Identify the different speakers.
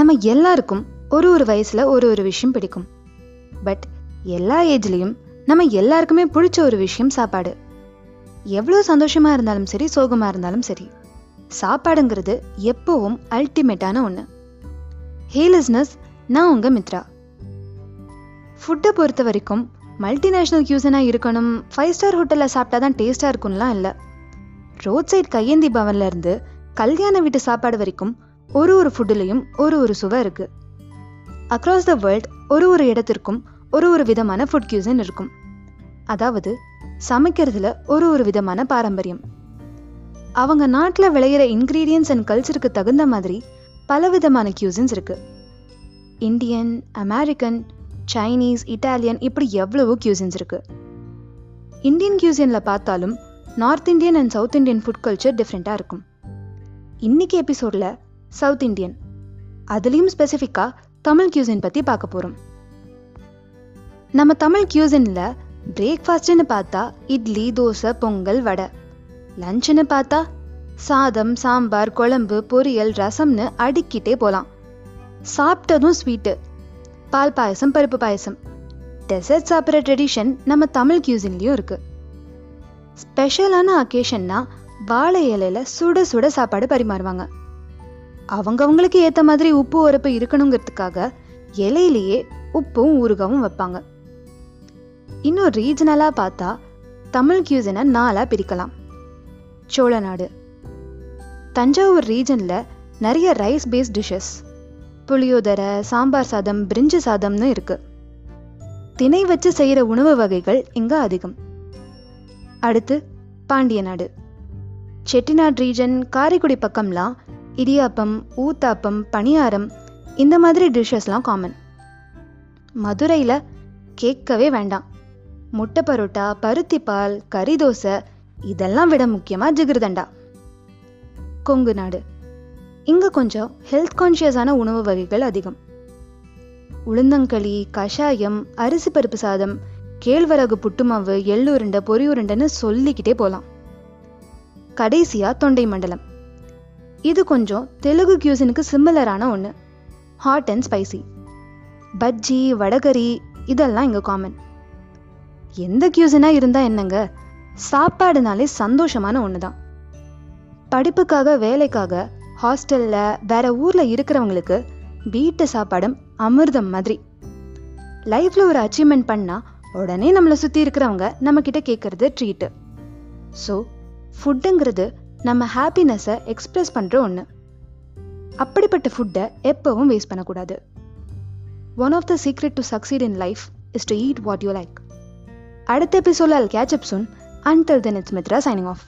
Speaker 1: நம்ம எல்லாருக்கும் ஒரு ஒரு வயசுல ஒரு ஒரு விஷயம் பிடிக்கும். பட் எல்லா ஏஜ்லயும் நம்ம எல்லாருக்குமே பிடிச்ச ஒரு விஷயம் சாப்பாடு. எவ்வளோ சந்தோஷமா இருந்தாலும் சரி சோகமா இருந்தாலும் சரி சாப்பாடுங்கிறது எப்பவும் அல்டிமேட்டான ஒன்று ஹே லிஸ்னஸ் நான் உங்க மித்ரா. ஃபுட்டை பொறுத்த வரைக்கும் மல்டிநேஷ்னல் கியூசனாக இருக்கணும் ஃபைவ் ஸ்டார் ஹோட்டலில் சாப்பிட்டா தான் டேஸ்ட்டாக இருக்கும்லாம் இல்லை. ரோட் சைட் கையேந்தி பவன்ல இருந்து கல்யாண வீட்டு சாப்பாடு வரைக்கும் ஒரு ஒரு ஃபுட்டுலேயும் ஒரு ஒரு சுவை இருக்கு. அக்ராஸ் த வேர்ல்ட் ஒரு ஒரு இடத்திற்கும் ஒரு ஒரு விதமான ஃபுட் கியூசன் இருக்கும். அதாவது சமைக்கிறதுல ஒரு ஒரு விதமான பாரம்பரியம். அவங்க நாட்டில் விளையிற இன்க்ரீடியன்ஸ் அண்ட் கல்ச்சருக்கு தகுந்த மாதிரி பல விதமான கியூசன்ஸ் இருக்கு. இந்தியன் அமெரிக்கன் சைனீஸ் இட்டாலியன் இப்படி எவ்வளவோ கியூசன்ஸ் இருக்கு. இந்தியன் கியூசியனில் பார்த்தாலும் north Indian and south Indian food culture டிஃப்ரெண்ட்டாக இருக்கும். இன்னைக்கு எபிசோடில் சவுத் இந்தியன். அதுலேயும் ஸ்பெசிஃபிக்காக தமிழ் கியூசின் பற்றி பார்க்க போகிறோம் நம்ம தமிழ் கியூசினில் பிரேக்ஃபாஸ்ட்னு பார்த்தா இட்லி தோசை பொங்கல் வடை. லஞ்சுன்னு பார்த்தா சாதம் சாம்பார் குழம்பு பொரியல் ரசம்னு அடுக்கிட்டே போகலாம் சாப்பிட்டதும் ஸ்வீட்டு பால் பாயசம் பருப்பு பாயசம். டெசர்ட் சாப்பிட்ற ட்ரெடிஷன் நம்ம தமிழ் கியூசின்லேயும் இருக்கு. ஸ்பெஷலான அக்கேஷன்னா வாழை இலையில சுட சுட சாப்பாடு பரிமாறுவாங்க. அவங்கவங்களுக்கு ஏற்ற மாதிரி உப்பு உரப்பு இருக்கணுங்கிறதுக்காக இலையிலேயே உப்பும் ஊறுகாவும் வைப்பாங்க. இன்னும் ரீஜனலாக பார்த்தா தமிழ் கியூசினை நாலாக பிரிக்கலாம். சோழநாடு தஞ்சாவூர் ரீஜனில் நிறைய rice based dishes puliyodarai sambar சாதம் பிரிஞ்சு சாதம்னு இருக்குது தினை வச்சு செய்கிற உணவு வகைகள் இங்கே அதிகம். அடுத்து பாண்டிய நாடு. செட்டிநாட் ரீஜன் காரைக்குடி பக்கம்லாம் இடியாப்பம் ஊத்தாப்பம் பணியாரம் இந்த மாதிரி டிஷ்ஷஸ்லாம் காமன் மதுரையில் கேட்கவே வேண்டாம். முட்டை பரோட்டா பருத்தி பால் கறி தோசை இதெல்லாம் விட முக்கியமாக ஜிகிருதண்டா. கொங்கு நாடு. இங்கே கொஞ்சம் ஹெல்த் கான்ஷியஸான உணவு வகைகள் அதிகம். உளுந்தங்களி கஷாயம் அரிசி பருப்பு சாதம் கேழ்வரகு புட்டுமாவு எள்ளுருண்டை பொறியுருண்டைன்னு சொல்லிக்கிட்டே போகலாம் கடைசியாக தொண்டை மண்டலம். இது கொஞ்சம் தெலுங்கு கியூசினுக்கு சிமிலரான ஒன்று hot and spicy bajji vadacurry இதெல்லாம் இங்கே காமன் எந்த கியூசினாக இருந்தால் என்னங்க? சாப்பாடுனாலே சந்தோஷமான ஒன்று தான் படிப்புக்காக வேலைக்காக ஹாஸ்டலில் வேற ஊரில் இருக்கிறவங்களுக்கு வீட்டு சாப்பாடும் அமிர்தம் மாதிரி. லைஃப்பில் ஒரு அச்சீவ்மெண்ட் பண்ணால் உடனே நம்மளை சுற்றி இருக்கிறவங்க நம்மக்கிட்ட கேட்குறது ட்ரீட்டு ஸோ ஃபுட்டுங்கிறது நம்ம ஹாப்பினஸை எக்ஸ்ப்ரெஸ் பண்ணுற ஒன்று அப்படிப்பட்ட ஃபுட்டை எப்போவும் வேஸ்ட் பண்ணக்கூடாது. One of the secret to succeed in life is to eat what you like அடுத்த எபிசோடில் I'll catch up soon until then it's Mitra signing off